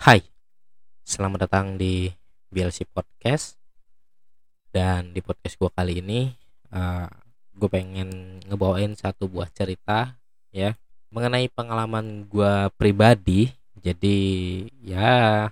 Hai, selamat datang di BLC Podcast. Dan di podcast gue kali ini uh, Gue pengen ngebawain satu buah cerita ya Mengenai pengalaman gue pribadi. Jadi ya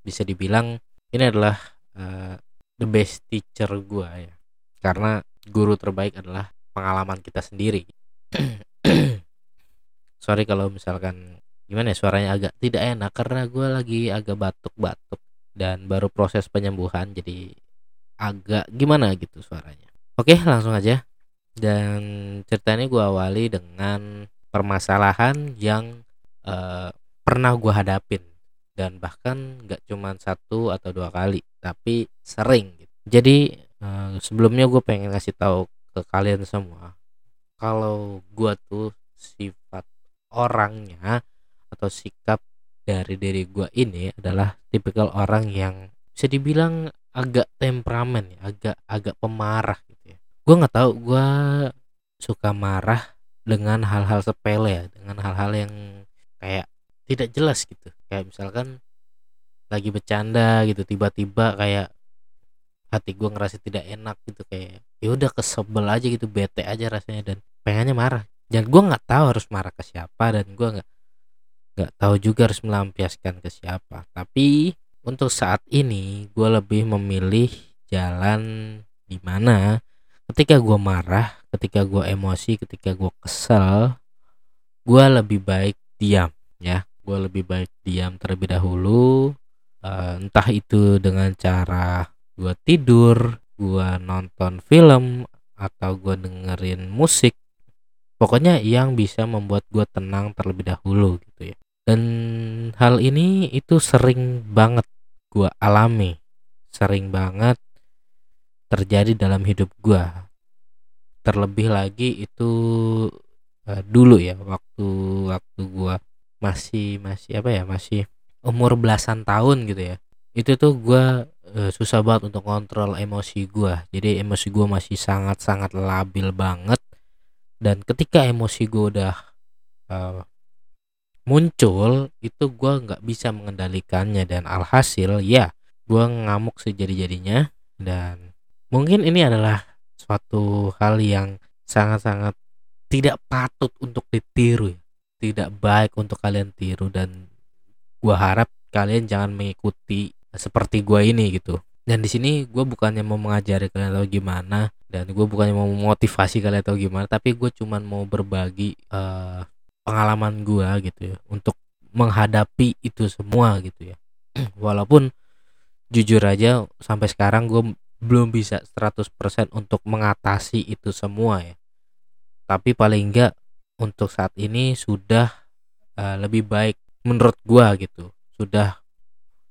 bisa dibilang ini adalah uh, the best teacher gue ya. Karena guru terbaik adalah pengalaman kita sendiri. Sorry kalau misalkan gimana ya suaranya agak tidak enak karena gue lagi agak batuk-batuk dan baru proses penyembuhan jadi agak gimana gitu suaranya oke langsung aja dan ceritanya gue awali dengan permasalahan yang uh, pernah gue hadapin dan bahkan nggak cuma satu atau dua kali tapi sering gitu. jadi uh, sebelumnya gue pengen ngasih tahu ke kalian semua kalau gue tuh sifat orangnya atau sikap dari diri gue ini adalah tipikal orang yang bisa dibilang agak temperamen ya, agak agak pemarah gitu ya. Gue nggak tahu gue suka marah dengan hal-hal sepele ya, dengan hal-hal yang kayak tidak jelas gitu. Kayak misalkan lagi bercanda gitu tiba-tiba kayak hati gue ngerasa tidak enak gitu kayak ya udah kesebel aja gitu bete aja rasanya dan pengennya marah dan gue nggak tahu harus marah ke siapa dan gue nggak nggak tahu juga harus melampiaskan ke siapa. Tapi untuk saat ini gue lebih memilih jalan di mana ketika gue marah ketika gue emosi ketika gue kesel gue lebih baik diam ya. Gue lebih baik diam terlebih dahulu uh, entah itu dengan cara gue tidur gue nonton film atau gue dengerin musik. Pokoknya yang bisa membuat gue tenang terlebih dahulu gitu ya dan hal ini itu sering banget gue alami. Sering banget terjadi dalam hidup gue terlebih lagi itu uh, dulu ya waktu waktu gue masih masih apa ya masih umur belasan tahun gitu ya. Itu tuh gue uh, susah banget untuk kontrol emosi gue jadi emosi gue masih sangat sangat labil banget. Dan ketika emosi gue udah uh, muncul itu gue nggak bisa mengendalikannya dan alhasil ya gue ngamuk sejadi-jadinya dan mungkin ini adalah suatu hal yang sangat-sangat tidak patut untuk ditiru ya. tidak baik untuk kalian tiru dan gue harap kalian jangan mengikuti seperti gue ini gitu dan di sini gue bukannya mau mengajari kalian atau gimana dan gue bukannya mau memotivasi kalian atau gimana tapi gue cuman mau berbagi uh, pengalaman gua gitu ya untuk menghadapi itu semua gitu ya. Walaupun jujur aja sampai sekarang gue belum bisa 100% untuk mengatasi itu semua ya. Tapi paling enggak untuk saat ini sudah uh, lebih baik menurut gua gitu. Sudah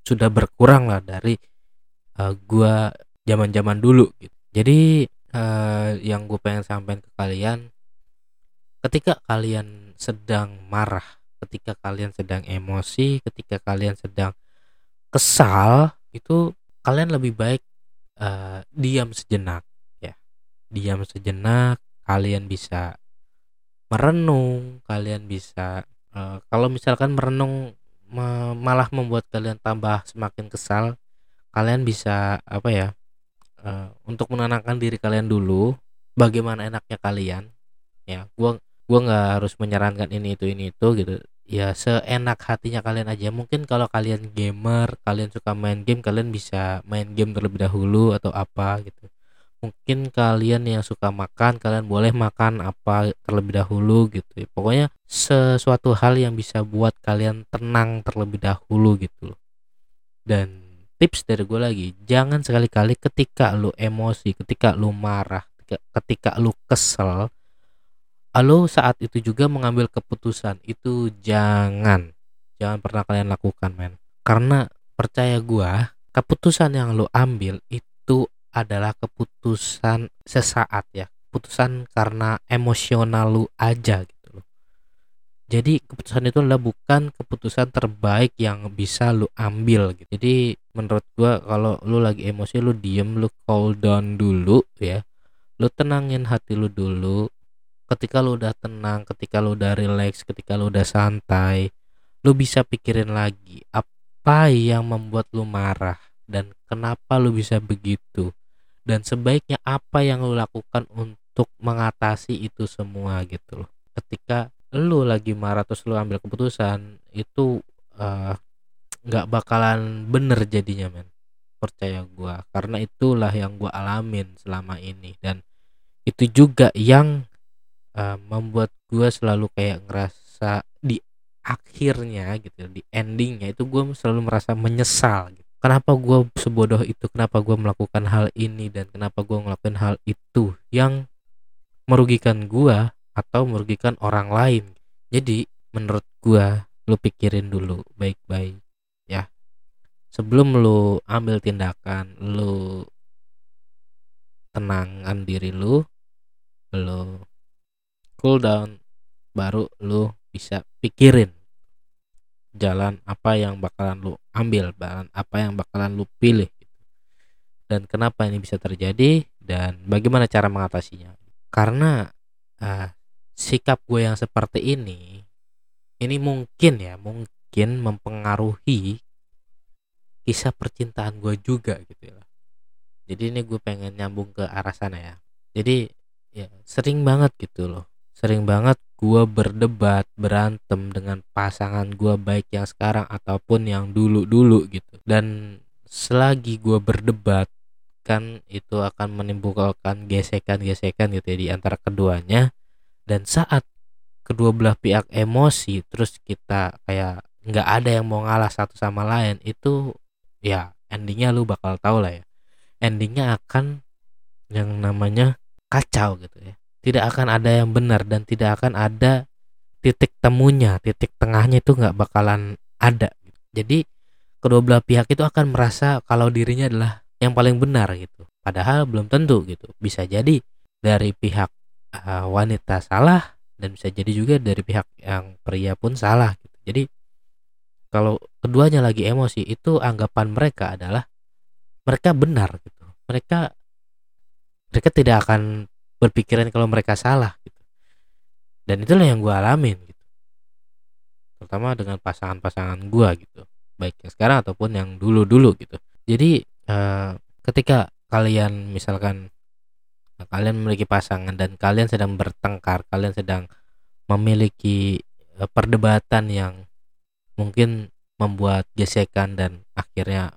sudah berkurang lah dari uh, gua zaman-zaman dulu gitu. Jadi uh, yang gue pengen sampaikan ke kalian ketika kalian sedang marah, ketika kalian sedang emosi, ketika kalian sedang kesal, itu kalian lebih baik uh, diam sejenak ya. Diam sejenak, kalian bisa merenung, kalian bisa uh, kalau misalkan merenung me malah membuat kalian tambah semakin kesal, kalian bisa apa ya? Uh, untuk menenangkan diri kalian dulu, bagaimana enaknya kalian ya gua gue nggak harus menyarankan ini itu ini itu gitu. Ya seenak hatinya kalian aja. Mungkin kalau kalian gamer kalian suka main game kalian bisa main game terlebih dahulu atau apa gitu. Mungkin kalian yang suka makan kalian boleh makan apa terlebih dahulu gitu. Ya. pokoknya sesuatu hal yang bisa buat kalian tenang terlebih dahulu gitu dan tips dari gue lagi jangan sekali-kali ketika lu emosi ketika lu marah ketika lu kesel Lalu saat itu juga mengambil keputusan itu jangan jangan pernah kalian lakukan men. Karena percaya gua keputusan yang lo ambil itu adalah keputusan sesaat ya keputusan karena emosional lu aja gitu loh. Jadi keputusan itu adalah bukan keputusan terbaik yang bisa lu ambil gitu. Jadi menurut gua kalau lu lagi emosi lu diem lu cool down dulu ya lu tenangin hati lu dulu ketika lu udah tenang ketika lu udah relax ketika lu udah santai lu bisa pikirin lagi ap apa yang membuat lu marah dan kenapa lu bisa begitu. Dan sebaiknya apa yang lu lakukan untuk mengatasi itu semua gitu loh. Ketika lu lagi marah terus lu ambil keputusan itu eh, nggak uh, bakalan bener jadinya men. Percaya gua. Karena itulah yang gua alamin selama ini. Dan itu juga yang uh, membuat gua selalu kayak ngerasa di akhirnya gitu di endingnya itu gue selalu merasa menyesal gitu. kenapa gue sebodoh itu? Kenapa gue melakukan hal ini? Dan kenapa gue ngelakuin hal itu yang merugikan gue atau merugikan orang lain? Jadi menurut gue lu pikirin dulu baik-baik ya. Sebelum lu ambil tindakan lu tenangkan diri lu lu cool down baru lu bisa pikirin jalan apa yang bakalan lu ambil jalan apa yang bakalan lu pilih dan kenapa ini bisa terjadi dan bagaimana cara mengatasinya? Karena uh, sikap gue yang seperti ini ini mungkin ya mungkin mempengaruhi kisah percintaan gue juga gitu ya. Jadi ini gue pengen nyambung ke arah sana ya. Jadi ya sering banget gitu loh sering banget gue berdebat berantem dengan pasangan gue baik yang sekarang ataupun yang dulu-dulu gitu. Dan selagi gue berdebat kan itu akan menimbulkan gesekan-gesekan gitu ya di antara keduanya. Dan saat kedua belah pihak emosi terus kita kayak nggak ada yang mau ngalah satu sama lain itu ya endingnya lu bakal tahu lah ya. Endingnya akan yang namanya kacau gitu ya tidak akan ada yang benar dan tidak akan ada titik temunya titik tengahnya itu nggak bakalan ada. Jadi kedua belah pihak itu akan merasa kalau dirinya adalah yang paling benar gitu. Padahal belum tentu gitu. Bisa jadi dari pihak uh, wanita salah dan bisa jadi juga dari pihak yang pria pun salah gitu. Jadi kalau keduanya lagi emosi itu anggapan mereka adalah mereka benar gitu. Mereka mereka tidak akan berpikiran kalau mereka salah gitu. Dan itulah yang gue alamin gitu. Terutama dengan pasangan-pasangan gue gitu. Baik yang sekarang ataupun yang dulu-dulu gitu. Jadi uh, ketika kalian misalkan uh, kalian memiliki pasangan dan kalian sedang bertengkar, kalian sedang memiliki uh, perdebatan yang mungkin membuat gesekan dan akhirnya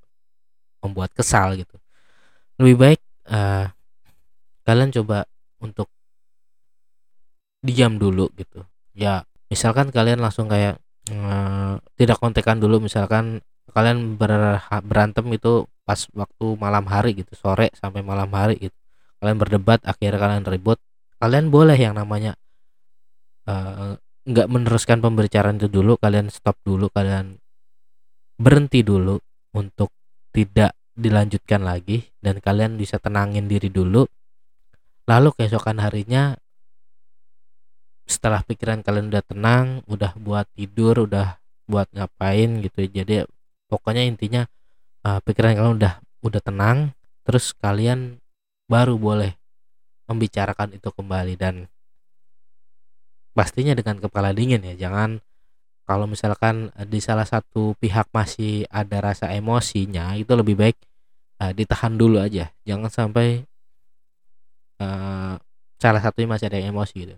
membuat kesal gitu. Lebih baik uh, kalian coba untuk diam dulu gitu. Ya misalkan kalian langsung kayak uh, tidak kontekan dulu misalkan kalian ber, berantem itu pas waktu malam hari gitu sore sampai malam hari gitu. Kalian berdebat akhirnya kalian ribut. Kalian boleh yang namanya uh, nggak meneruskan pembicaraan itu dulu kalian stop dulu kalian berhenti dulu untuk tidak dilanjutkan lagi dan kalian bisa tenangin diri dulu lalu keesokan harinya setelah pikiran kalian udah tenang udah buat tidur udah buat ngapain gitu jadi pokoknya intinya uh, pikiran kalian udah udah tenang terus kalian baru boleh membicarakan itu kembali dan pastinya dengan kepala dingin ya jangan kalau misalkan di salah satu pihak masih ada rasa emosinya itu lebih baik uh, ditahan dulu aja jangan sampai salah satunya masih ada emosi gitu.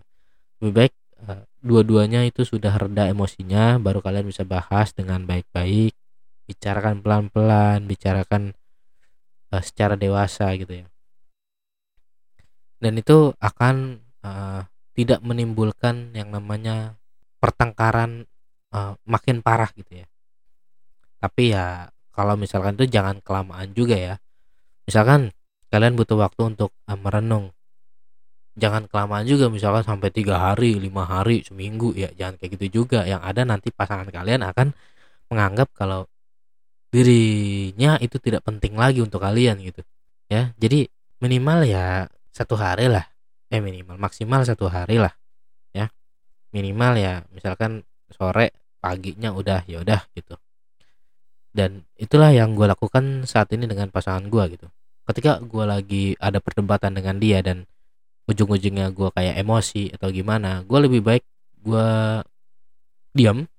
Lebih baik uh, dua-duanya itu sudah reda emosinya baru kalian bisa bahas dengan baik-baik bicarakan pelan-pelan bicarakan uh, secara dewasa gitu ya. Dan itu akan uh, tidak menimbulkan yang namanya pertengkaran uh, makin parah gitu ya. Tapi ya kalau misalkan itu jangan kelamaan juga ya. Misalkan kalian butuh waktu untuk uh, merenung jangan kelamaan juga misalkan sampai tiga hari lima hari seminggu ya jangan kayak gitu juga. Yang ada nanti pasangan kalian akan menganggap kalau dirinya itu tidak penting lagi untuk kalian gitu. Ya jadi minimal ya satu hari lah. Eh minimal maksimal satu hari lah ya. Minimal ya misalkan sore paginya udah ya udah gitu. Dan itulah yang gue lakukan saat ini dengan pasangan gue gitu. Ketika gue lagi ada perdebatan dengan dia dan ujung-ujungnya gue kayak emosi atau gimana gue lebih baik gue diam.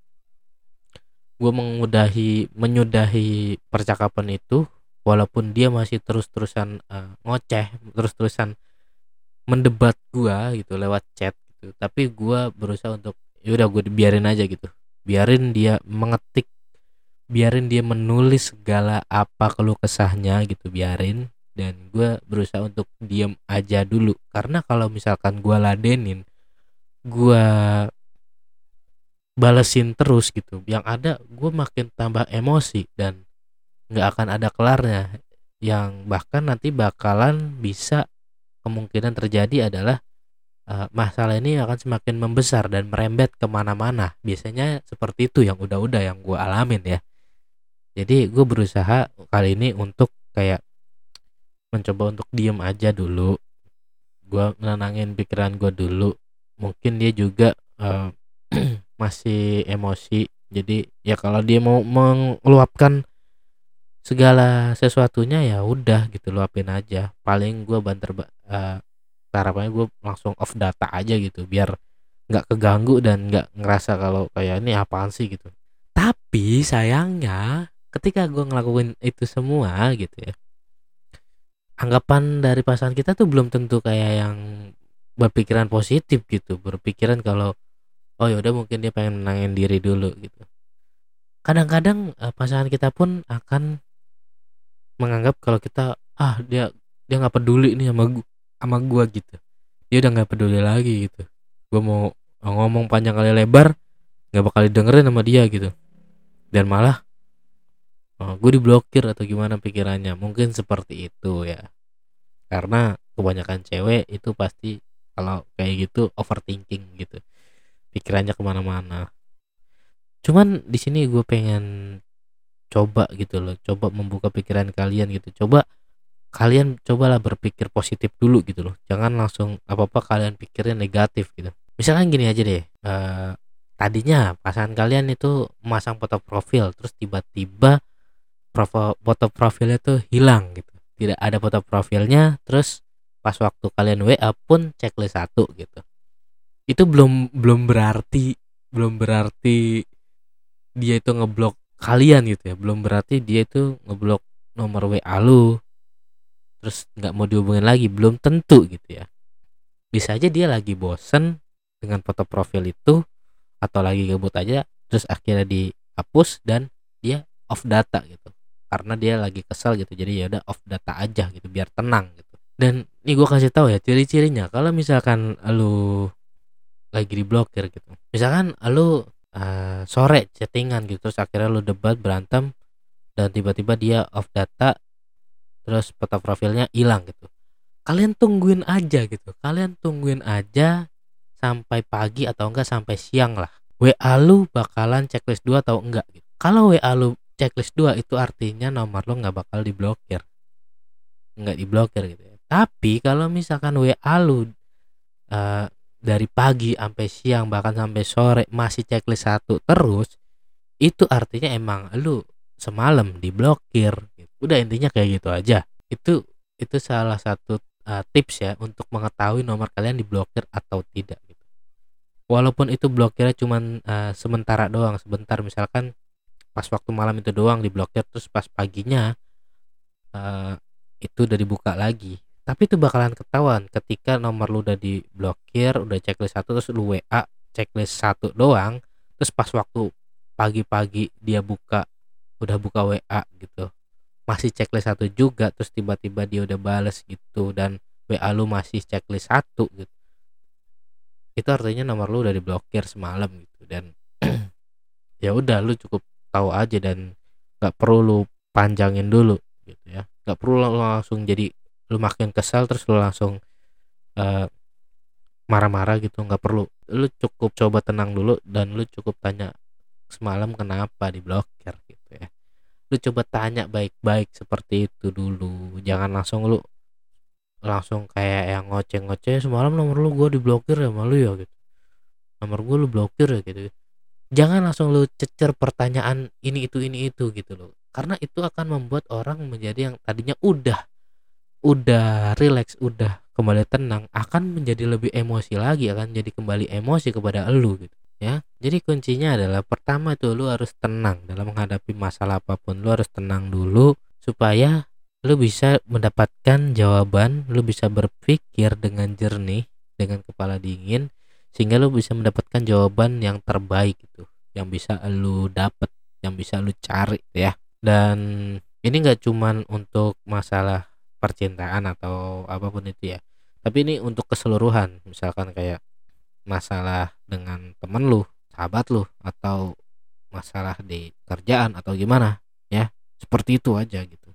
Gue mengudahi menyudahi percakapan itu walaupun dia masih terus-terusan uh, ngoceh terus-terusan mendebat gua gitu lewat chat gitu. Tapi gua berusaha untuk ya udah gue biarin aja gitu. Biarin dia mengetik biarin dia menulis segala apa keluh kesahnya gitu biarin dan gue berusaha untuk diam aja dulu. Karena kalau misalkan gue ladenin gue balesin terus gitu. Yang ada gue makin tambah emosi dan nggak akan ada kelarnya. Yang bahkan nanti bakalan bisa kemungkinan terjadi adalah uh, masalah ini akan semakin membesar dan merembet ke mana-mana. Biasanya seperti itu yang udah-udah yang gue alamin ya. Jadi gue berusaha kali ini untuk kayak mencoba untuk diem aja dulu. Gue menenangin pikiran gue dulu. Mungkin dia juga uh, masih emosi. Jadi ya kalau dia mau mengeluapkan segala sesuatunya ya udah gitu luapin aja. Paling gue banter uh, harapannya gue langsung off data aja gitu biar nggak keganggu dan nggak ngerasa kalau kayak ini apaan sih? gitu. Tapi sayangnya ketika gue ngelakuin itu semua gitu ya anggapan dari pasangan kita tuh belum tentu kayak yang berpikiran positif gitu berpikiran kalau oh yaudah mungkin dia pengen menangin diri dulu gitu. Kadang-kadang uh, pasangan kita pun akan menganggap kalau kita ah dia dia nggak peduli nih sama gua sama gua gitu. Dia udah nggak peduli lagi gitu. Gua mau ngomong panjang kali lebar nggak bakal didengerin sama dia gitu. Dan malah oh, gue diblokir atau gimana pikirannya? Mungkin seperti itu ya. Karena kebanyakan cewek itu pasti kalau kayak gitu overthinking gitu. Pikirannya ke mana-mana. Cuman di sini gue pengen coba gitu loh. Coba membuka pikiran kalian gitu. Coba kalian cobalah berpikir positif dulu gitu loh. Jangan langsung apa apa kalian pikirnya negatif gitu. Misalkan gini aja deh uh, tadinya pasangan kalian itu memasang foto profil terus tiba-tiba foto profilnya tuh hilang gitu. Tidak ada foto profilnya terus pas waktu kalian WA pun checklist satu gitu. Itu belum belum berarti belum berarti dia itu ngeblok kalian gitu ya. Belum berarti dia itu ngeblok nomor WA lu. Terus nggak mau dihubungin lagi belum tentu gitu ya. Bisa aja dia lagi bosen dengan foto profil itu atau lagi gabut aja terus akhirnya dihapus dan dia off data gitu karena dia lagi kesel gitu. Jadi ya udah off data aja gitu biar tenang gitu. Dan ini gue kasih tahu ya ciri-cirinya. Kalau misalkan lu lagi diblokir gitu. Misalkan lu uh, sore chattingan gitu terus akhirnya lu debat berantem dan tiba-tiba dia off data terus foto profilnya hilang gitu. Kalian tungguin aja gitu. Kalian tungguin aja sampai pagi atau enggak sampai siang lah. WA lu bakalan checklist 2 atau enggak gitu. Kalau WA lu checklist 2 itu artinya nomor lo nggak bakal diblokir. Nggak diblokir gitu ya. Tapi kalau misalkan WA lu uh, dari pagi sampai siang bahkan sampai sore masih checklist satu terus itu artinya emang lu semalam diblokir gitu. udah intinya kayak gitu aja. Itu itu salah satu uh, tips ya untuk mengetahui nomor kalian diblokir atau tidak gitu. Walaupun itu blokirnya cuman uh, sementara doang sebentar misalkan pas waktu malam itu doang diblokir terus pas paginya uh, itu udah dibuka lagi. Tapi itu bakalan ketahuan ketika nomor lu udah diblokir udah checklist satu terus lu WA checklist satu doang terus pas waktu pagi-pagi dia buka udah buka WA gitu masih checklist satu juga terus tiba-tiba dia udah bales gitu dan WA lu masih checklist satu gitu. Itu artinya nomor lu udah diblokir semalam gitu dan ya udah lu cukup tahu aja dan nggak perlu lu panjangin dulu gitu ya. Nggak perlu lu langsung jadi lu makin kesal terus lu langsung marah marah-marah gitu. Nggak perlu. Lu cukup coba tenang dulu dan lu cukup tanya semalam kenapa diblokir gitu ya. Lu coba tanya baik-baik seperti itu dulu. Jangan langsung lu langsung kayak yang ngoceh-ngoceh semalam nomor lu gue diblokir ya malu ya gitu. Nomor gue lu blokir ya gitu jangan langsung lu cecer pertanyaan ini itu ini itu gitu loh. Karena itu akan membuat orang menjadi yang tadinya udah udah relax udah kembali tenang akan menjadi lebih emosi lagi akan jadi kembali emosi kepada elu gitu ya. Jadi kuncinya adalah pertama tuh lu harus tenang dalam menghadapi masalah apa pun lu harus tenang dulu supaya lu bisa mendapatkan jawaban lu bisa berpikir dengan jernih dengan kepala dingin sehingga lu bisa mendapatkan jawaban yang terbaik gitu. Yang bisa lu dapat yang bisa lu cari ya. Dan ini nggak cuman untuk masalah percintaan atau apa pun itu ya. Tapi ini untuk keseluruhan. Misalkan kayak masalah dengan temen lu sahabat lu atau masalah di kerjaan atau gimana ya. Seperti itu aja gitu.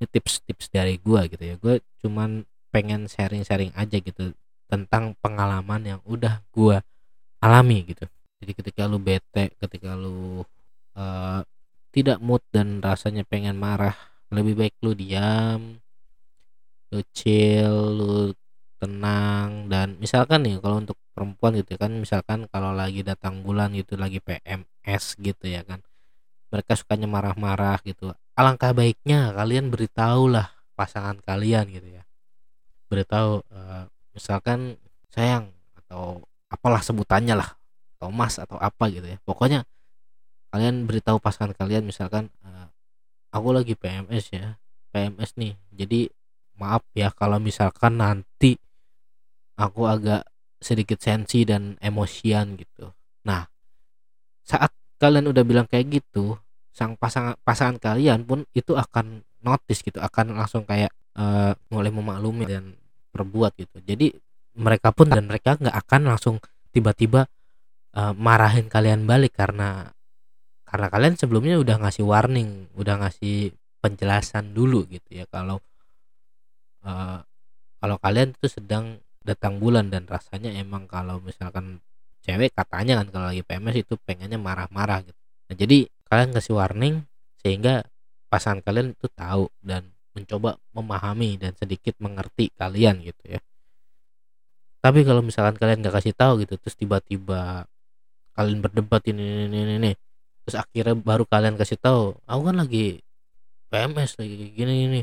Ini tips-tips dari gua gitu ya. Gue cuman pengen sharing-sharing aja gitu tentang pengalaman yang udah gua alami gitu. Jadi ketika lu bete ketika lu uh, tidak mood dan rasanya pengen marah lebih baik lu diam lu chill lu tenang dan misalkan nih kalau untuk perempuan gitu kan misalkan kalau lagi datang bulan gitu lagi PMS gitu ya kan mereka sukanya marah-marah gitu alangkah baiknya kalian beritahulah pasangan kalian gitu ya. Beritahu uh, misalkan sayang atau apalah sebutannya lah atau mas atau apa gitu ya pokoknya kalian beritahu pasangan kalian misalkan uh, aku lagi PMS ya PMS nih jadi maaf ya kalau misalkan nanti aku agak sedikit sensi dan emosian gitu. Nah, saat kalian udah bilang kayak gitu, sang pasangan pasangan kalian pun itu akan notice gitu, akan langsung kayak uh, mulai memaklumi dan berbuat gitu. Jadi mereka pun dan mereka nggak akan langsung tiba-tiba uh, marahin kalian balik karena karena kalian sebelumnya udah ngasih warning, udah ngasih penjelasan dulu gitu ya kalau uh, kalau kalian itu sedang datang bulan dan rasanya emang kalau misalkan cewek katanya kan kalau lagi PMS itu pengennya marah-marah gitu. Nah, jadi kalian kasih warning sehingga pasangan kalian itu tahu dan mencoba memahami dan sedikit mengerti kalian gitu ya. Tapi kalau misalkan kalian nggak kasih tahu gitu terus tiba-tiba kalian berdebat ini ini ini, ini terus akhirnya baru kalian kasih tahu, aku kan lagi PMS lagi gini ini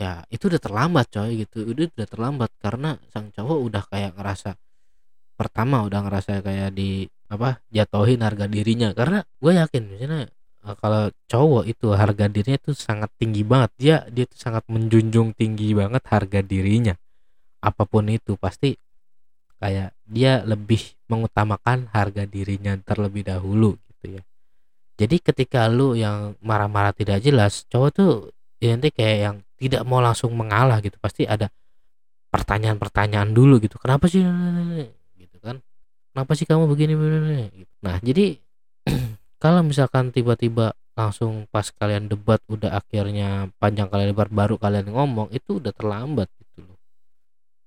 ya itu udah terlambat coy gitu. Udah udah terlambat karena sang cowok udah kayak ngerasa pertama udah ngerasa kayak di apa jatuhin harga dirinya. Karena gue yakin misalnya eh, kalau cowok itu harga dirinya itu sangat tinggi banget. Dia dia tuh sangat menjunjung tinggi banget harga dirinya. Apa pun itu pasti kayak dia lebih mengutamakan harga dirinya terlebih dahulu gitu ya. Jadi ketika lu yang marah-marah tidak jelas cowok tuh ya nanti kayak yang tidak mau langsung mengalah gitu. Pasti ada pertanyaan-pertanyaan dulu gitu. Kenapa sih? Gitu kan. Kenapa sih kamu begini begini? Nah jadi kalau misalkan tiba-tiba langsung pas kalian debat udah akhirnya panjang kali lebar baru kalian ngomong itu udah terlambat gitu loh.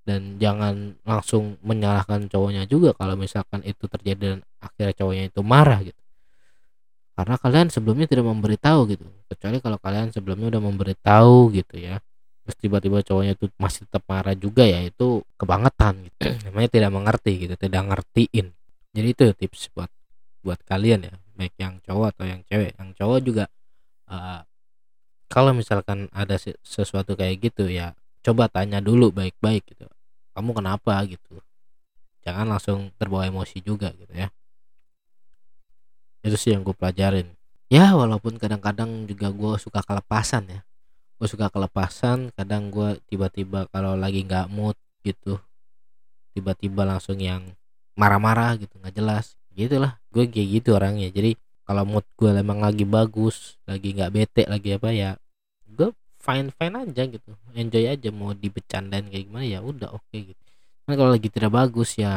Dan jangan langsung menyalahkan cowoknya juga kalau misalkan itu terjadi dan akhirnya cowoknya itu marah gitu. Karena kalian sebelumnya tidak memberitahu gitu. Kecuali kalau kalian sebelumnya udah memberitahu gitu ya. Terus tiba-tiba cowoknya itu masih tetap marah juga ya itu kebangetan gitu. Namanya tidak mengerti gitu tidak ngertiin. Jadi itu tips buat buat kalian ya baik yang cowok atau yang cewek. Yang cowok juga uh, kalau misalkan ada sesuatu kayak gitu ya coba tanya dulu baik-baik gitu. Kamu kenapa gitu? Jangan langsung terbawa emosi juga gitu ya. Itu sih yang gue pelajarin. Ya walaupun kadang-kadang juga gue suka kelepasan ya. Gue suka kelepasan kadang gue tiba-tiba kalau lagi nggak mood gitu tiba-tiba langsung yang marah-marah gitu nggak jelas gitulah gue kayak gitu orangnya. Jadi kalau mood gue emang lagi bagus lagi nggak bete lagi apa ya gue fine fine aja gitu. Enjoy aja mau dibecandain kayak gimana ya udah oke okay, gitu. Kan kalau lagi tidak bagus ya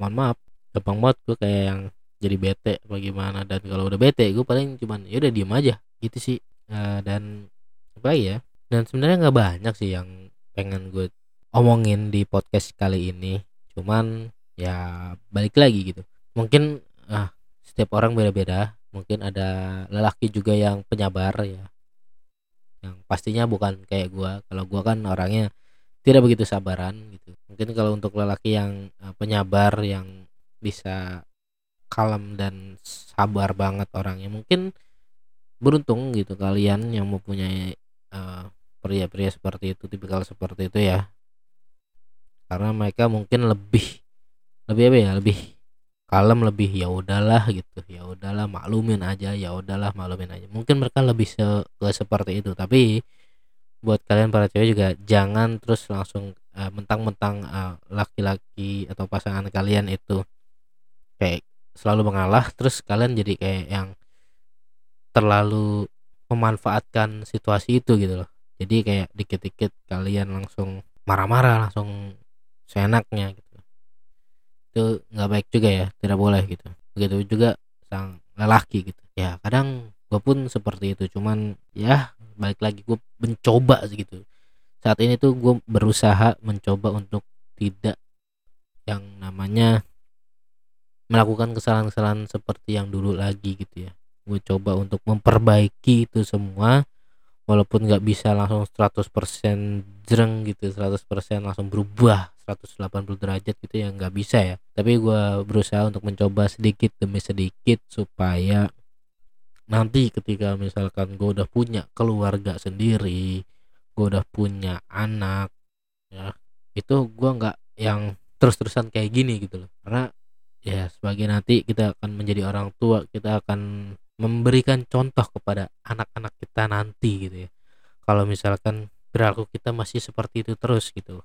mohon maaf gampang banget gue kayak yang jadi bete bagaimana dan kalau udah bete gue paling cuman ya udah diem aja gitu sih. Uh, dan apa ya dan sebenarnya nggak banyak sih yang pengen gue omongin di podcast kali ini. Cuman ya balik lagi gitu mungkin ah setiap orang beda-beda. Mungkin ada lelaki juga yang penyabar ya. Yang pastinya bukan kayak gue kalau gue kan orangnya tidak begitu sabaran gitu. Mungkin kalau untuk lelaki yang uh, penyabar yang bisa kalem dan sabar banget orangnya mungkin beruntung gitu. Kalian yang mempunyai uh, pria-pria seperti itu tipikal seperti itu ya. Karena mereka mungkin lebih lebih apa ya lebih kalem lebih ya udahlah gitu. Ya udahlah maklumin aja ya udahlah maklumin aja. Mungkin mereka lebih se ke seperti itu. Tapi buat kalian para cewek juga jangan terus langsung uh, mentang-mentang uh, laki-laki atau pasangan kalian itu kayak selalu mengalah terus kalian jadi kayak yang terlalu memanfaatkan situasi itu gitu loh. Jadi kayak dikit-dikit kalian langsung marah-marah langsung seenaknya gitu itu nggak baik juga ya tidak boleh gitu. Begitu juga sang lelaki gitu. Ya kadang gue pun seperti itu. Cuman ya balik lagi gue mencoba gitu saat ini tuh gue berusaha mencoba untuk tidak yang namanya melakukan kesalahan-kesalahan seperti yang dulu lagi gitu ya. Gue coba untuk memperbaiki itu semua walaupun nggak bisa langsung 100% jreng gitu 100% langsung berubah 180 derajat gitu ya nggak bisa ya. Tapi gue berusaha untuk mencoba sedikit demi sedikit supaya nanti ketika misalkan gue udah punya keluarga sendiri gue udah punya anak ya itu gue nggak yang terus-terusan kayak gini gitu loh. Karena ya sebagai nanti kita akan menjadi orang tua kita akan memberikan contoh kepada anak-anak kita nanti gitu ya. Kalau misalkan perilaku kita masih seperti itu terus gitu.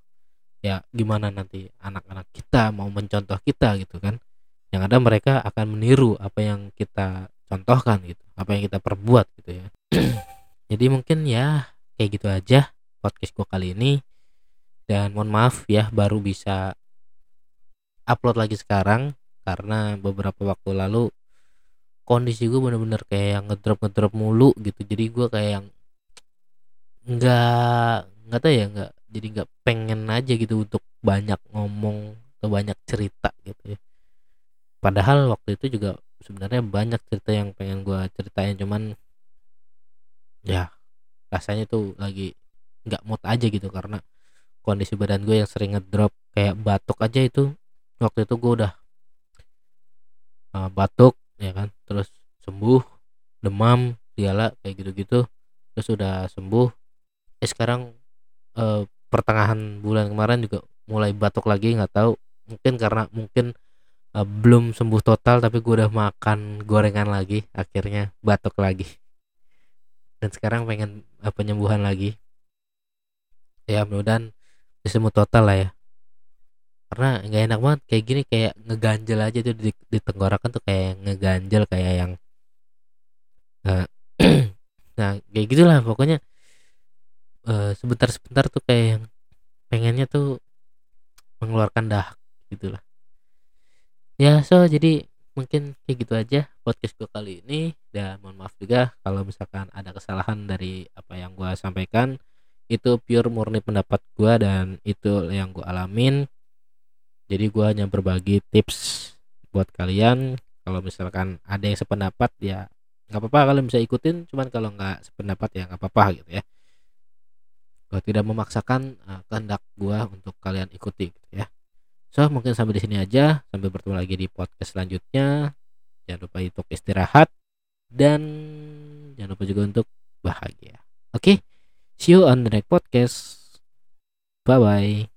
Ya gimana nanti anak-anak kita mau mencontoh kita gitu kan? Yang ada mereka akan meniru apa yang kita contohkan gitu apa yang kita perbuat gitu ya. Jadi mungkin ya kayak gitu aja podcast gue kali ini. Dan mohon maaf ya baru bisa upload lagi sekarang karena beberapa waktu lalu kondisi gue bener-bener kayak yang ngedrop ngedrop mulu gitu. Jadi gue kayak yang nggak nggak tahu ya nggak jadi nggak pengen aja gitu untuk banyak ngomong atau banyak cerita gitu ya. Padahal waktu itu juga sebenarnya banyak cerita yang pengen gue ceritain cuman ya rasanya tuh lagi nggak mood aja gitu karena kondisi badan gue yang sering ngedrop kayak batuk aja itu. Waktu itu gue udah uh, batuk ya kan? Terus sembuh demam diala kayak gitu-gitu. Terus sudah sembuh. Eh sekarang eh, pertengahan bulan kemarin juga mulai batuk lagi nggak tahu. Mungkin karena mungkin eh, belum sembuh total tapi gue udah makan gorengan lagi akhirnya batuk lagi. Dan sekarang pengen eh, penyembuhan lagi. Ya mudah-mudahan sembuh total lah ya karena nggak enak banget kayak gini kayak ngeganjel aja tuh di, di tenggorokan tuh kayak ngeganjel kayak yang uh, nah kayak gitulah pokoknya. Uh, sebentar-sebentar tuh kayak yang pengennya tuh mengeluarkan dah gitulah. Ya so jadi mungkin kayak gitu aja podcast gue kali ini. Dan mohon maaf juga kalau misalkan ada kesalahan dari apa yang gue sampaikan. Itu pure murni pendapat gue dan itu yang gue alamin jadi gue hanya berbagi tips buat kalian. Kalau misalkan ada yang sependapat ya nggak apa-apa. Kalian bisa ikutin cuman kalau nggak sependapat ya nggak apa-apa gitu ya. Gue tidak memaksakan uh, kehendak gue untuk kalian ikuti gitu ya. So mungkin sampai di sini aja. Sampai bertemu lagi di podcast selanjutnya. Jangan lupa untuk istirahat. Dan jangan lupa juga untuk bahagia. Oke okay? see you on the next podcast. Bye bye